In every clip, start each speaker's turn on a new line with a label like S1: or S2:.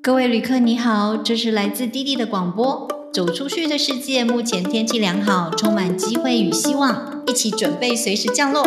S1: 各位旅客，你好，这是来自滴滴的广播。走出去的世界，目前天气良好，充满机会与希望，一起准备随时降落。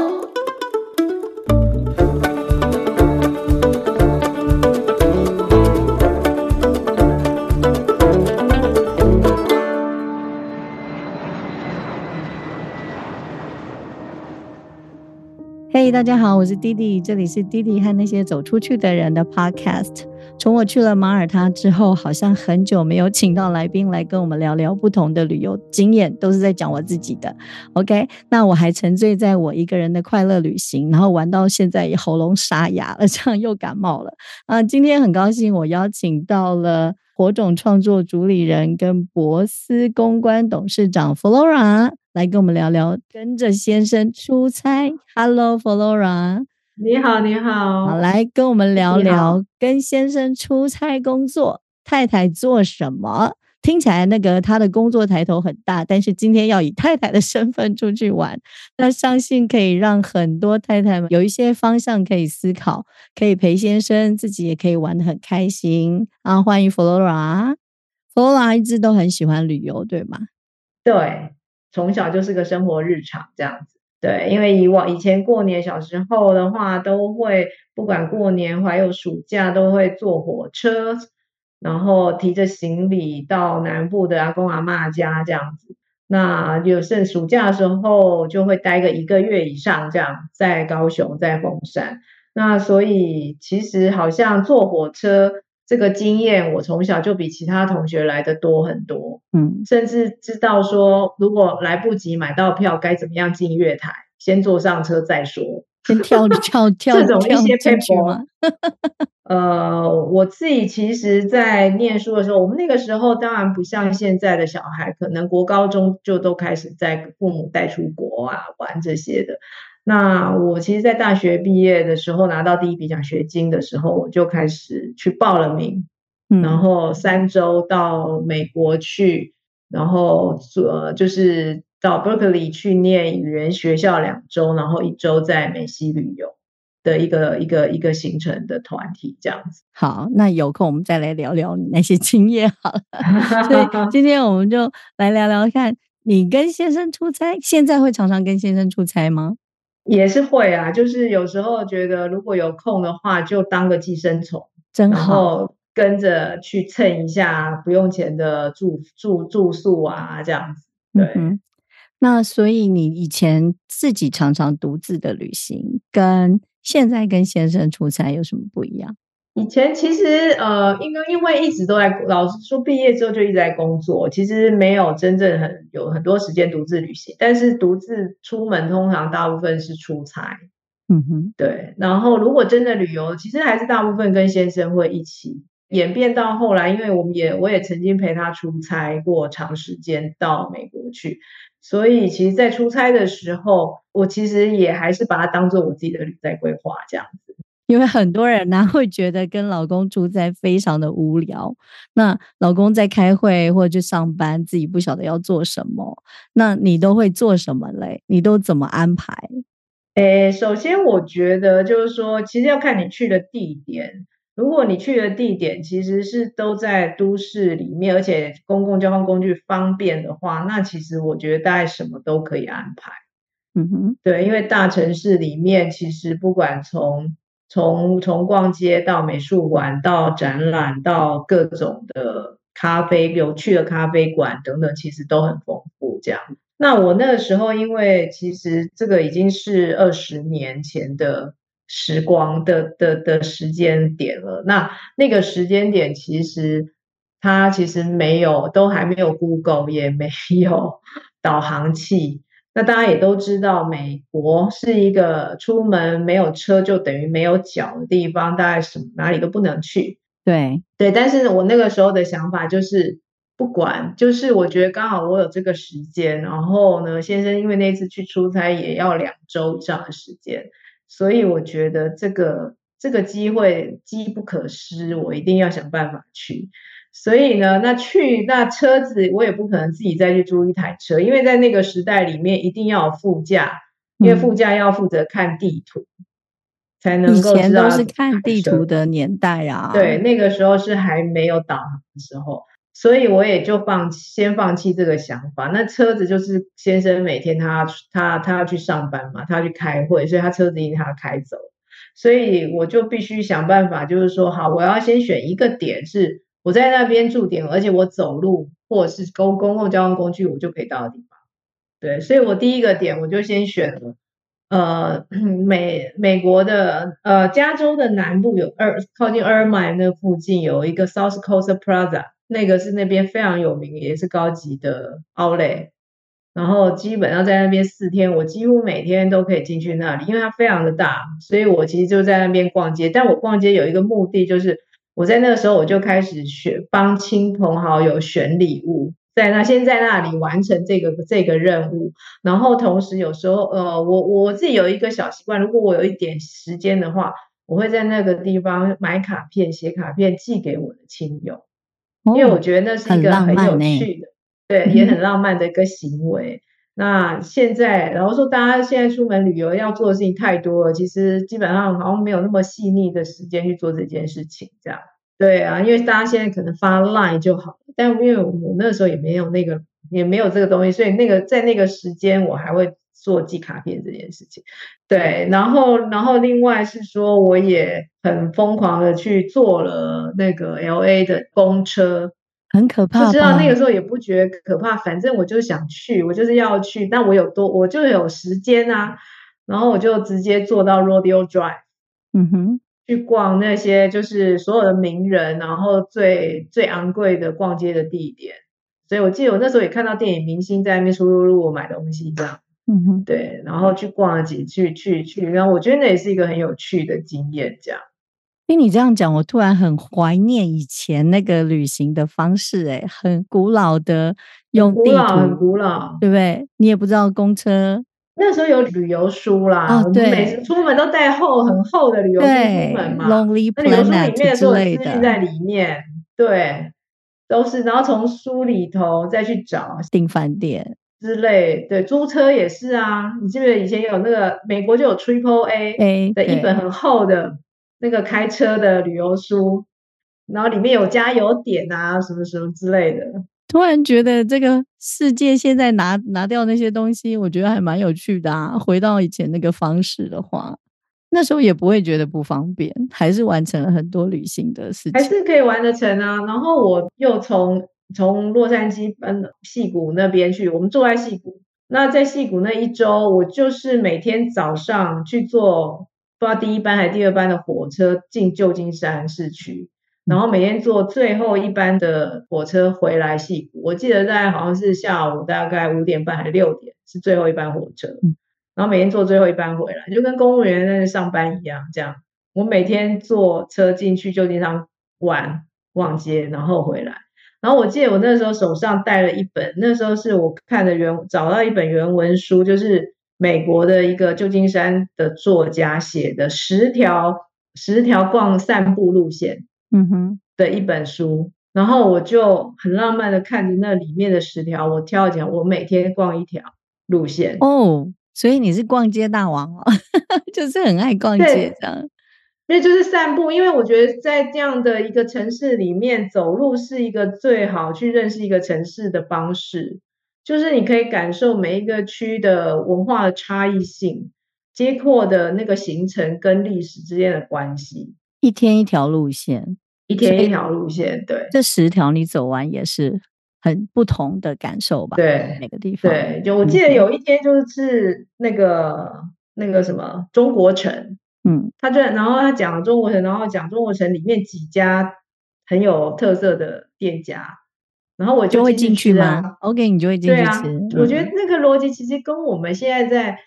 S2: 嘿，大家好，我是弟弟，这里是弟弟和那些走出去的人的 Podcast。从我去了马耳他之后，好像很久没有请到来宾来跟我们聊聊不同的旅游经验，都是在讲我自己的。OK，那我还沉醉在我一个人的快乐旅行，然后玩到现在也喉咙沙哑了，这样又感冒了。啊，今天很高兴我邀请到了火种创作主理人跟博思公关董事长 Flora。来跟我们聊聊，跟着先生出差。Hello，Flora，
S3: 你好，你好。
S2: 好，来跟我们聊聊跟先生出差工作，太太做什么？听起来那个他的工作抬头很大，但是今天要以太太的身份出去玩，那相信可以让很多太太们有一些方向可以思考，可以陪先生，自己也可以玩的很开心啊！欢迎 Flora，Flora 一直都很喜欢旅游，对吗？
S3: 对。从小就是个生活日常这样子，对，因为以往以前过年小时候的话，都会不管过年还有暑假，都会坐火车，然后提着行李到南部的阿公阿妈家这样子。那有剩暑假的时候，就会待个一个月以上这样，在高雄，在凤山。那所以其实好像坐火车。这个经验我从小就比其他同学来的多很多，嗯，甚至知道说如果来不及买到票，该怎么样进月台，先坐上车再说，
S2: 先跳跳 跳
S3: 这种一些
S2: 吗？
S3: 呃，我自己其实，在念书的时候，我们那个时候当然不像现在的小孩，可能国高中就都开始在父母带出国啊玩这些的。那我其实，在大学毕业的时候，拿到第一笔奖学金的时候，我就开始去报了名，然后三周到美国去，然后呃就是到 Berkeley 去念语言学校两周，然后一周在美西旅游的一个一个一个行程的团体这样子。
S2: 好，那有空我们再来聊聊你那些经验好了。所以 今天我们就来聊聊看，你跟先生出差，现在会常常跟先生出差吗？
S3: 也是会啊，就是有时候觉得如果有空的话，就当个寄生虫，
S2: 然
S3: 后跟着去蹭一下不用钱的住住住宿啊，这样子。对，
S2: 那所以你以前自己常常独自的旅行，跟现在跟先生出差有什么不一样？
S3: 以前其实呃，因为因为一直都在，老师说毕业之后就一直在工作，其实没有真正很有很多时间独自旅行。但是独自出门，通常大部分是出差，嗯哼，对。然后如果真的旅游，其实还是大部分跟先生会一起。演变到后来，因为我们也我也曾经陪他出差过长时间到美国去，所以其实，在出差的时候，我其实也还是把它当做我自己的旅在规划这样子。
S2: 因为很多人呢 会觉得跟老公住在非常的无聊，那老公在开会或者去上班，自己不晓得要做什么，那你都会做什么嘞？你都怎么安排？
S3: 诶，首先我觉得就是说，其实要看你去的地点。如果你去的地点其实是都在都市里面，而且公共交通工具方便的话，那其实我觉得大概什么都可以安排。嗯哼，对，因为大城市里面其实不管从从从逛街到美术馆，到展览，到各种的咖啡有趣的咖啡馆等等，其实都很丰富。这样，那我那个时候，因为其实这个已经是二十年前的时光的的的时间点了。那那个时间点，其实它其实没有，都还没有 Google，也没有 导航器。那大家也都知道，美国是一个出门没有车就等于没有脚的地方，大概什么哪里都不能去。
S2: 对
S3: 对，但是我那个时候的想法就是，不管，就是我觉得刚好我有这个时间，然后呢，先生因为那次去出差也要两周以上的时间，所以我觉得这个这个机会机不可失，我一定要想办法去。所以呢，那去那车子我也不可能自己再去租一台车，因为在那个时代里面一定要有副驾，因为副驾要负责看地图。才能够知道
S2: 前都是看地图的年代啊。
S3: 对，，那个时候是还没有导航的时候，所以我也就放先放弃这个想法。那车子就是先生每天他他他要去上班嘛，他要去开会，所以他车子一定他开走，所以我就必须想办法，就是说好，我要先选一个点是我在那边驻点，而且我走路或者是公公共交通工具我就可以到的地方。对，所以我第一个点我就先选了。呃，美美国的呃加州的南部有二靠近 Irvine 那附近有一个 South Coast Plaza，那个是那边非常有名，也是高级的 Outlet。然后基本上在那边四天，我几乎每天都可以进去那里，因为它非常的大，所以我其实就在那边逛街。但我逛街有一个目的，就是我在那个时候我就开始选帮亲朋好友选礼物，在那先在那里完成这个这个任务。然后同时有时候，呃，我我自己有一个小习惯，如果我有一点时间的话，我会在那个地方买卡片、写卡片寄给我的亲友，因为我
S2: 哦
S3: 觉得那是一个很有趣的，对，也很浪漫的一个行为。那现在，然后说大家现在出门旅游要做的事情太多了，其实基本上好像没有那么细腻的时间去做这件事情，这样。对啊，因为大家现在可能发 Line 就好了，但因为我那时候也没有那个，也没有这个东西，所以那个在那个时间我还会做寄卡片这件事情。对，然后然后另外是说，我也很疯狂的去做了那个 LA 的公车，
S2: 很可怕
S3: 不知道那个时候也不觉得可怕，反正我就是想去，我就是要去，但我有多，我就有时间啊，然后我就直接坐到 Rodeo Drive。
S2: 嗯哼，
S3: 去逛那些就是所有的名人，然后最最昂贵的逛街的地点。所以我记得我那时候也看到电影明星在那边出入入我买东西这样，
S2: 嗯哼，
S3: 对，然后去逛了几去去去，然后我觉得那也是一个很有趣的经验，这样。
S2: 听你这样讲，我突然很怀念以前那个旅行的方式、欸，很古老的用地
S3: 古老很，古老，
S2: 对不对？你也不知道公车，
S3: 那时候有旅游书啦，
S2: 哦
S3: 我们每次出门都带厚很厚的旅游书
S2: 对
S3: 出门嘛。
S2: ，Lonely
S3: 那旅游书里面
S2: Planet 之类
S3: 资讯在
S2: 的，
S3: 里面，对，都是，然后从书里头再去找
S2: 订饭店，
S3: 之类，对，租车也是啊。你记不记得以前有那个美国就有 Triple A 的一本很厚的那个开车的旅游书，然后里面有加油点啊，什么什么之类的。
S2: 突然觉得这个世界现在拿拿掉那些东西，我觉得还蛮有趣的啊。回到以前那个方式的话，那时候也不会觉得不方便，还是完成了很多旅行的事
S3: 还
S2: 情。
S3: 是可以玩得成啊。然后我又从从洛杉矶奔戏谷那边去，我们住在戏谷。那在戏谷那一周，我就是每天早上去坐不知道第一班还是第二班的火车进旧金山市区，然后每天坐最后一班的火车回来戏谷。我记得大概好像是下午大概五点半还是六点是最后一班火车
S2: 嗯，
S3: 然后每天坐最后一班回来，就跟公务员在那上班一样，这样。我每天坐车进去旧金山玩逛街，然后回来。然后我记得我那时候手上带了一本，那时候是我看的原找到一本原文书，就是美国的一个旧金山的作家写的十条十条逛散步路线
S2: 嗯哼，
S3: 的一本书。然后我就很浪漫的看着那里面的十条，我挑几条，我每天逛一条路线。
S2: 哦，所以你是逛街大王哦，就是很爱逛街这样。
S3: 因为就是散步，因为我觉得在这样的一个城市里面，走路是一个最好去认识一个城市的方式，就是你可以感受每一个区的文化的差异性，街廓的那个形成跟历史之间的关系，
S2: 一天一条路线，
S3: 一天一条路线，对
S2: 这十条你走完也是很不同的感受吧？
S3: 对
S2: 每个地方。
S3: 对，就我记得
S2: 嗯
S3: 有一天就是那个那个什么中国城，
S2: 嗯
S3: 他就然后他讲中国城，然后讲中国城里面几家很有特色的店家，然后我
S2: 就会进去吗？OK，你就会进
S3: 对啊
S2: 去吃。，
S3: 我觉得
S2: 嗯
S3: 那个逻辑其实跟我们现在在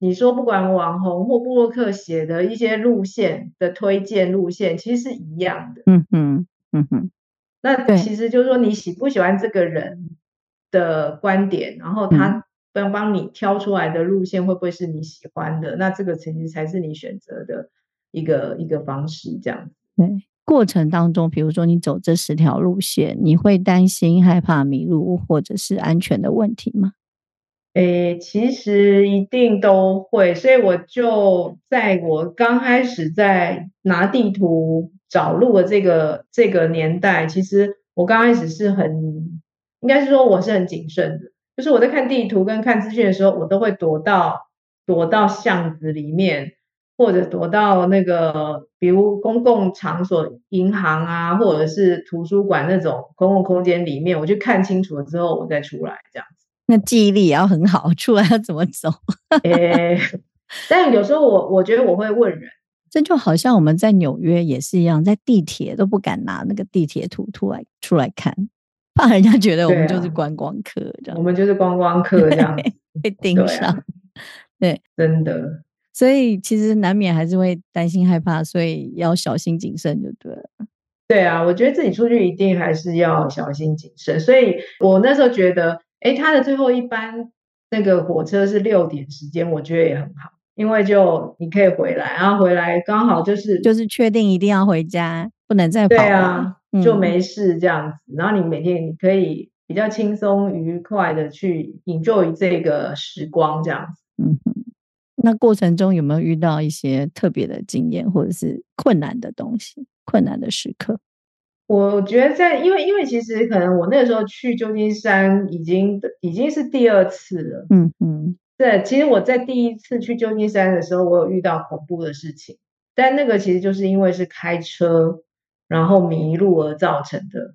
S3: 你说不管网红或布洛克写的一些路线的推荐路线，其实是一样的。
S2: 嗯哼嗯哼，
S3: 那其实就是说你喜不喜欢这个人的观点，然后
S2: 嗯
S3: 他帮帮你挑出来的路线会不会是你喜欢的？那这个其实才是你选择的一个一个方式，这样。
S2: 对。过程当中，比如说你走这十条路线，你会担心害怕迷路或者是安全的问题吗？
S3: 诶，其实一定都会，所以我就在我刚开始在拿地图找路的这个这个年代，其实我刚开始是很，应该是说我是很谨慎的，就是我在看地图跟看资讯的时候，我都会躲到躲到巷子里面，或者躲到那个比如公共场所、银行啊，或者是图书馆那种公共空间里面，我去看清楚了之后，我再出来这样子。
S2: 那记忆力也要很好，出来要怎么走？
S3: 诶，但有时候我我觉得我会问人，
S2: 这就好像我们在纽约也是一样，在地铁都不敢拿那个地铁图出来出来看，怕人家觉得我们就是观光客这样。
S3: 我们就是观光客这样
S2: 被盯上。对，
S3: 真的。
S2: 所以其实难免还是会担心害怕，所以要小心谨慎就对了。
S3: 对啊，我觉得自己出去一定还是要小心谨慎。所以我那时候觉得。哎，他的最后一班那个火车是六点时间，我觉得也很好，因为就你可以回来，然后回来刚好就是
S2: 就是确定一定要回家，不能再跑。
S3: 对啊，就没事这样子。然后你每天你可以比较轻松愉快的去 enjoy 这个时光这样子。嗯哼，
S2: 那过程中有没有遇到一些特别的经验，或者是困难的东西、困难的时刻？
S3: 我觉得在，因为因为其实可能我那个时候去旧金山已经已经是第二次了，嗯嗯，对，其实我在第一次去旧金山的时候，我有遇到恐怖的事情，但那个其实就是因为是开车然后迷路而造成的。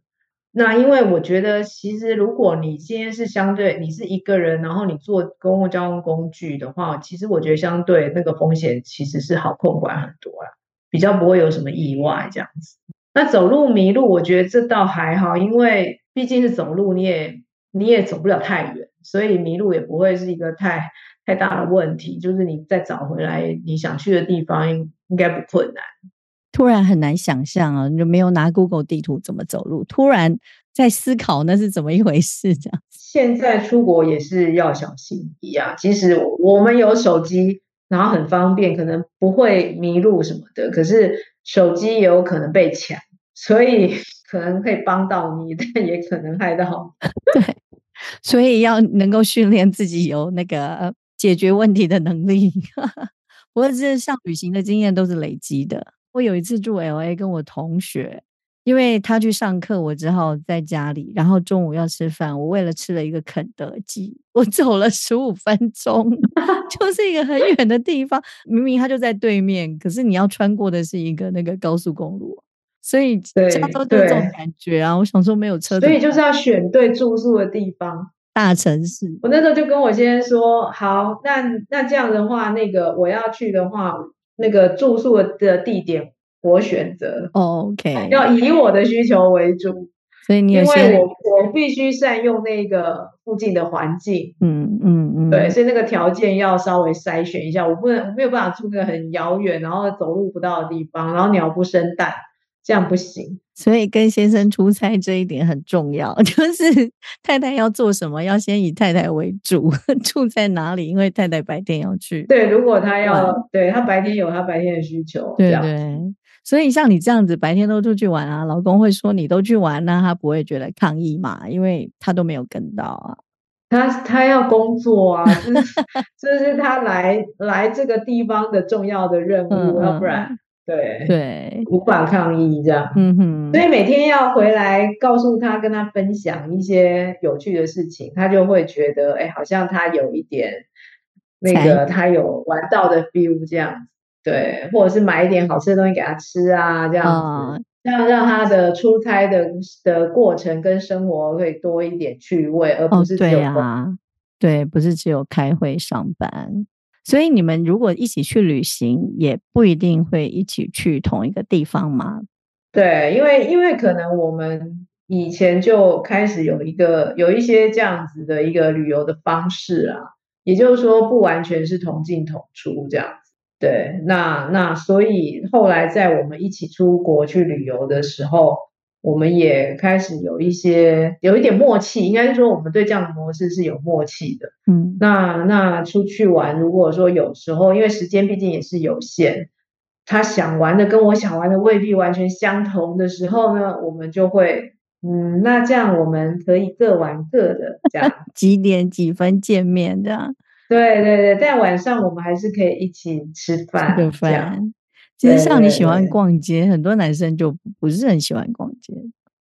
S3: 那因为我觉得，其实如果你今天是相对你是一个人，然后你坐公共交通工具的话，其实我觉得相对那个风险其实是好控管很多啦，比较不会有什么意外这样子。那走路迷路，我觉得这倒还好，因为毕竟是走路，你也你也走不了太远，所以迷路也不会是一个太太大的问题。就是你再找回来你想去的地方，应该不困难。
S2: 突然很难想象啊，你就没有拿 Google 地图怎么走路？突然在思考那是怎么一回事？这样。
S3: 现在出国也是要小心一样。其实我们有手机，然后很方便，可能不会迷路什么的。可是。手机也有可能被抢，所以 可能可以帮到你，但也可能害到。
S2: 对，所以要能够训练自己有那个解决问题的能力。不过，这像旅行的经验都是累积的。我有一次住 L A，跟我同学。因为他去上课，我只好在家里。然后中午要吃饭，我为了吃了一个肯德基，我走了十五分钟，就是一个很远的地方。明明他就在对面，可是你要穿过的是一个那个高速公路，所以加州就这种感觉啊。我想说没有车，
S3: 所以就是要选对住宿的地方，
S2: 大城市。
S3: 我那时候就跟我先生说，好，那那这样的话，那个我要去的话，那个住宿的地点。我选择
S2: ，OK，
S3: 要以我的需求为主，
S2: 所以你
S3: 因为我我必须善用那个附近的环境，嗯嗯嗯，对，所以那个条件要稍微筛选一下，我不能我没有办法住那个很遥远，然后走路不到的地方，然后鸟不生蛋，这样不行。
S2: 所以跟先生出差这一点很重要，就是太太要做什么，要先以太太为主，住在哪里，因为太太白天要去。
S3: 对，如果他要，对他白天有他白天的需求，
S2: 对对。所以像你这样子白天都出去玩啊，老公会说你都去玩，那他不会觉得抗议嘛？因为他都没有跟到啊。
S3: 他他要工作啊，这是 他来来这个地方的重要的任务，要不然对。
S2: 对。
S3: 无法抗议这样。嗯哼，所以每天要回来告诉他，跟他分享一些有趣的事情，他就会觉得哎，好像他有一点那个他有玩到的 feel 这样子。对，或者是买一点好吃的东西给他吃啊，这样子，让让他的出差的的过程跟生活会多一点趣味，而不是只有
S2: 对，不是只有开会上班。所以你们如果一起去旅行，也不一定会一起去同一个地方吗？
S3: 对，因为因为可能我们以前就开始有一个有一些这样子的一个旅游的方式啊，也就是说不完全是同进同出这样子。对，那那所以后来在我们一起出国去旅游的时候，我们也开始有一些有一点默契，应该是说我们对这样的模式是有默契的。嗯，那那出去玩，如果说有时候因为时间毕竟也是有限，他想玩的跟我想玩的未必完全相同的时候呢，我们就会嗯，那这样我们可以各玩各的，这样
S2: 几点几分见面这样？
S3: 对对对，但晚上我们还是可以一起吃饭，
S2: 个饭。其实像你喜欢逛街，很多男生就不是很喜欢逛街。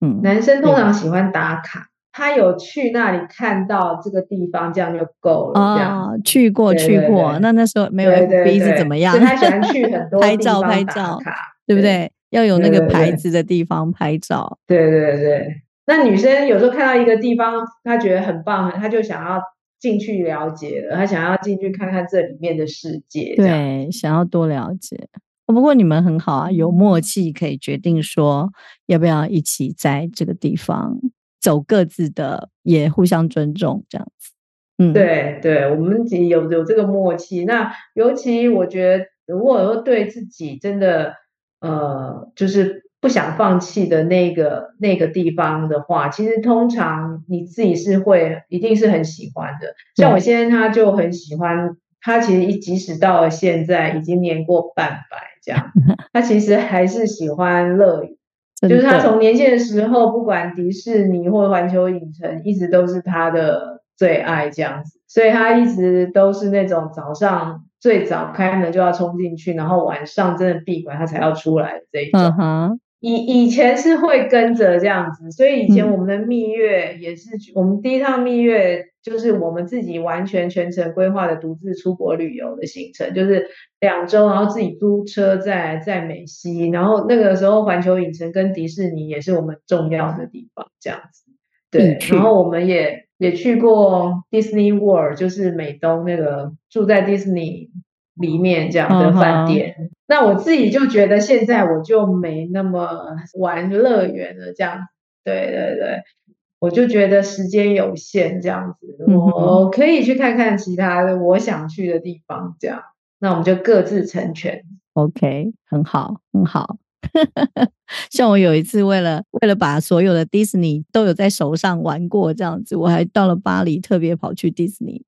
S2: 嗯，
S3: 男生通常喜欢打卡，他有去那里看到这个地方，这样就够了。啊，
S2: 去过去过，那那时候没有 FB 是怎么样？
S3: 他喜欢去很 多
S2: 拍照拍照，对不对？要有那个牌子的地方拍照。
S3: 对对对，那女生有时候看到一个地方，她觉得很棒，她就想要进去了解了，她想要进去看看这里面的世界。
S2: 对，想要多了解。不过你们很好啊，有默契可以决定说要不要一起在这个地方走各自的，也互相尊重这样子。
S3: 嗯，对对，我们有有这个默契。那尤其我觉得，如果说对自己真的呃，就是不想放弃的那个那个地方的话，其实通常你自己是会一定是很喜欢的。像我现在他就很喜欢。他其实一即使到了现在已经年过半百，这样他其实还是喜欢乐园，就是他从年轻的时候，不管迪士尼或环球影城，一直都是他的最爱这样子，所以他一直都是那种早上最早开门就要冲进去，然后晚上真的闭馆他才要出来的这一种。以以前是会跟着这样子，所以以前我们的蜜月也是，我们第一趟蜜月就是我们自己完全全程规划的独自出国旅游的行程，就是两周，然后自己租车在在美西，然后那个时候环球影城跟迪士尼也是我们重要的地方，这样子。对，然后我们也也去过 Disney World，就是美东那个住在 Disney。里面这样的饭店，那我自己就觉得现在我就没那么玩乐园了，这样，对对对，我就觉得时间有限，这样子，我可以去看看其他的我想去的地方，这样，那我们就各自成全。
S2: OK，很好，很好。像我有一次为了为了把所有的迪士尼都有在手上玩过，这样子，我还到了巴黎，特别跑去迪士尼，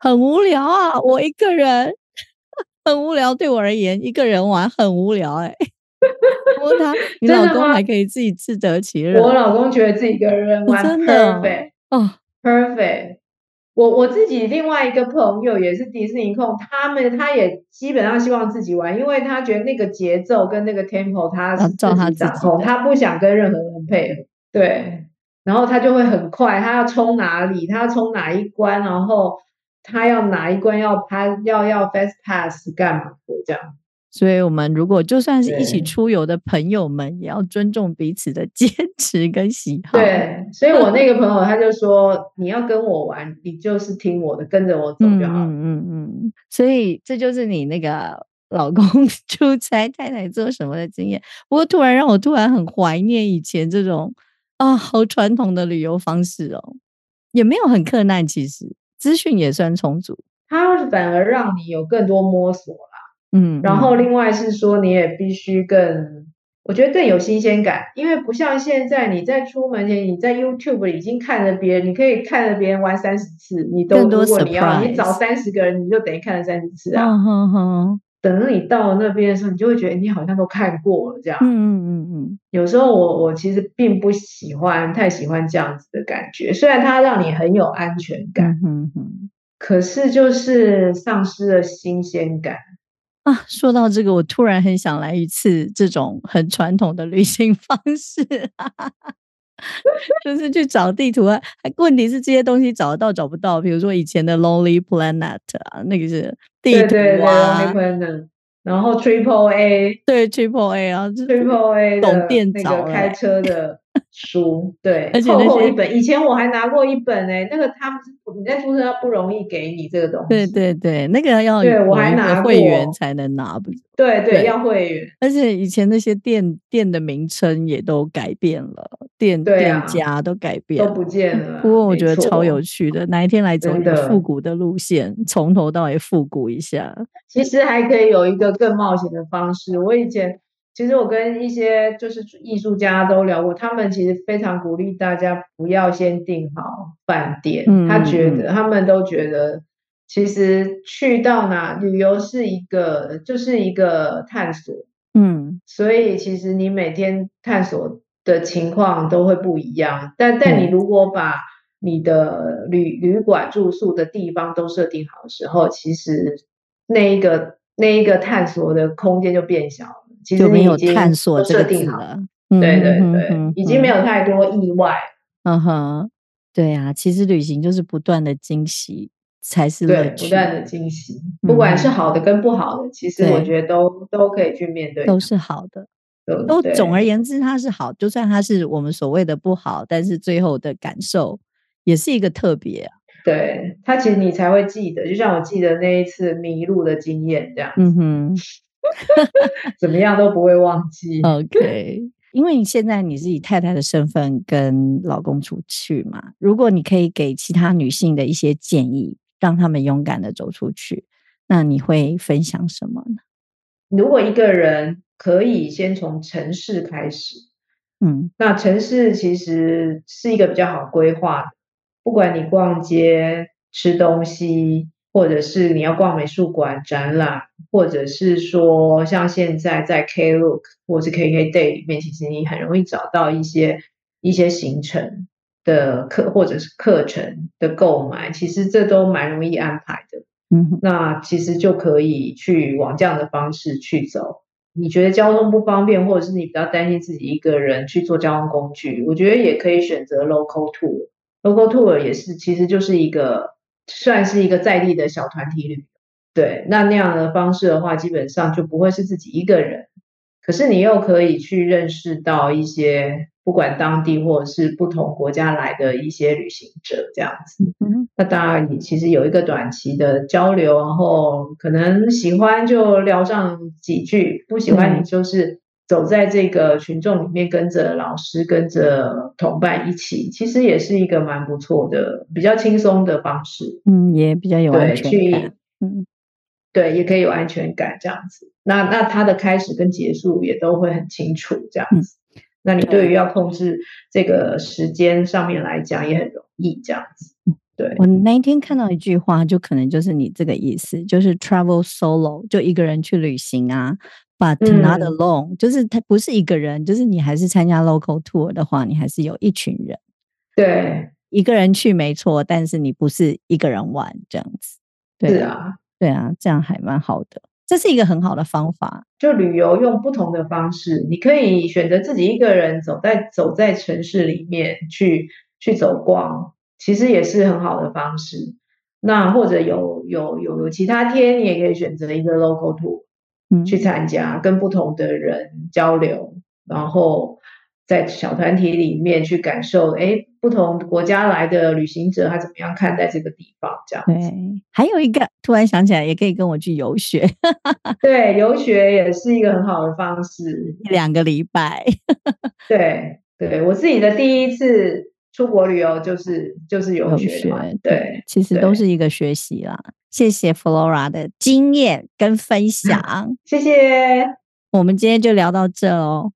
S2: 很无聊啊，我一个人。很无聊，对我而言，一个人玩很无聊。哎，不过他，你老公还可以自己自得其乐。
S3: 我老公觉得自己一个人玩 perfect 哦，perfect。我我自己另外一个朋友也是迪士尼控，他们他也基本上希望自己玩，因为他觉得那个节奏跟那个 tempo 他是自己掌控，他不想跟任何人配合。对，然后他就会很快，他要冲哪里，他要冲哪一关，然后。他要哪一关要拍，要要 fast pass 干嘛的这样？
S2: 所以，我们如果就算是一起出游的朋友们，也要尊重彼此的 坚持跟喜好。
S3: 对，所以我那个朋友他就说：“你要跟我玩，你就是听我的，跟着我走就好。”嗯嗯
S2: 嗯。所以，这就是你那个老公出差、太太做什么的经验。不过，突然让我突然很怀念以前这种啊，好传统的旅游方式哦，也没有很困难，其实。资讯也算充足，
S3: 它反而让你有更多摸索啦。嗯，然后另外是说你也必须更，我觉得更有新鲜感，因为不像现在你在出门前你在 YouTube 已经看了别人，你可以看了别人玩三十次，你都如果你要你找三十个人，你就等于看了三十次啊。嗯哼哼等你到那边的时候，你就会觉得你好像都看过了这样。嗯嗯嗯嗯。有时候我我其实并不喜欢太喜欢这样子的感觉，虽然它让你很有安全感，嗯哼，可是就是丧失了新鲜感
S2: 啊。说到这个，我突然很想来一次这种很传统的旅行方式。就是去找地图啊，问题是这些东西找得到找不到。比如说以前的 Lonely Planet 啊，那个是地图啊。
S3: 然后 Triple A，
S2: 对 Triple A 啊
S3: ，Triple A
S2: 懂电
S3: 找开车的 书，对，而且厚厚一本。以前我还拿过一本诶，那个他们你在出车不容易给你这个东西。
S2: 对对对，那个要
S3: 对我还拿
S2: 会员才能拿，不？
S3: 对对，要会员。
S2: 而且以前那些店店的名称也都改变了，店店家都改变，
S3: 都不见了。
S2: 不过我觉得超有趣的，哪一天来走一个复古的路线，从头到尾复古一下。
S3: 其实还可以有一个更冒险的方式。我以前其实我跟一些就是艺术家都聊过，他们其实非常鼓励大家不要先订好饭店。他觉得他们都觉得，其实去到哪旅游是一个就是一个探索。嗯，所以其实你每天探索。的情况都会不一样。但但你如果把你的旅旅馆住宿的地方都设定好的时候，其实那一个那一个探索的空间就变小了。其实
S2: 没有探索
S3: 设定好
S2: 了。
S3: 对对对，已经没有太多意外。
S2: 嗯哼，对啊，其实旅行就是不断的惊喜才是
S3: 对，不断的惊喜，不管是好的跟不好的，其实我觉得都都可以去面对，
S2: 都是好的。都总而言之，它是好，就算它是我们所谓的不好，但是最后的感受也是一个特别啊。
S3: 对，它其实你才会记得，就像我记得那一次迷路的经验这样。嗯哼。怎么样都不会忘记。
S2: OK，因为你现在你是以太太的身份跟老公出去嘛，如果你可以给其他女性的一些建议，让他们勇敢的走出去，那你会分享什么呢？
S3: 如果一个人可以先从城市开始，嗯，那城市其实是一个比较好规划的，不管你逛街、吃东西。或者是你要逛美术馆展览，或者是说像现在在 Klook 或是 KK Day 里面，其实你很容易找到一些一些行程的课或者是课程的购买，其实这都蛮容易安排的。嗯，那其实就可以去往这样的方式去走。你觉得交通不方便，或者是你比较担心自己一个人去做交通工具，我觉得也可以选择 local tour。local tour 也是，其实就是一个。算是一个在地的小团体旅游，对，那那样的方式的话，基本上就不会是自己一个人，可是你又可以去认识到一些不管当地或者是不同国家来的一些旅行者这样子。嗯，那当然你其实有一个短期的交流，然后可能喜欢就聊上几句，不喜欢你就是。走在这个群众里面，跟着老师、跟着同伴一起，其实也是一个蛮不错的、比较轻松的方式。
S2: 嗯，也比较有安全感。
S3: 嗯，对，也可以有安全感这样子。那那它的开始跟结束也都会很清楚这样子。那你对于要控制这个时间上面来讲也很容易这样子。对
S2: 我那一天看到一句话，就可能就是你这个意思，就是 travel solo，就一个人去旅行啊。But not alone，就是他不是一个人，就是你还是参加 local tour 的话，你还是有一群人。
S3: 对，
S2: 一个人去没错，但是你不是一个人玩这样子。
S3: 是啊，
S2: 对啊，这样还蛮好的。这是一个很好的方法，
S3: 就旅游用不同的方式，你可以选择自己一个人走在走在城市里面去去走逛，其实也是很好的方式。那或者有有有有其他天，你也可以选择一个 local tour。去参加，跟不同的人交流，然后在小团体里面去感受，哎，不同国家来的旅行者他怎么样看待这个地方？这样
S2: 对，还有一个突然想起来，也可以跟我去游学。
S3: 对，游学也是一个很好的方式，
S2: 一两个礼拜。
S3: 对，对我自己的第一次出国旅游就是就是游学，对，
S2: 其实都是一个学习啦。谢谢 Flora 的经验跟分享，
S3: 谢谢。
S2: 我们今天就聊到这哦。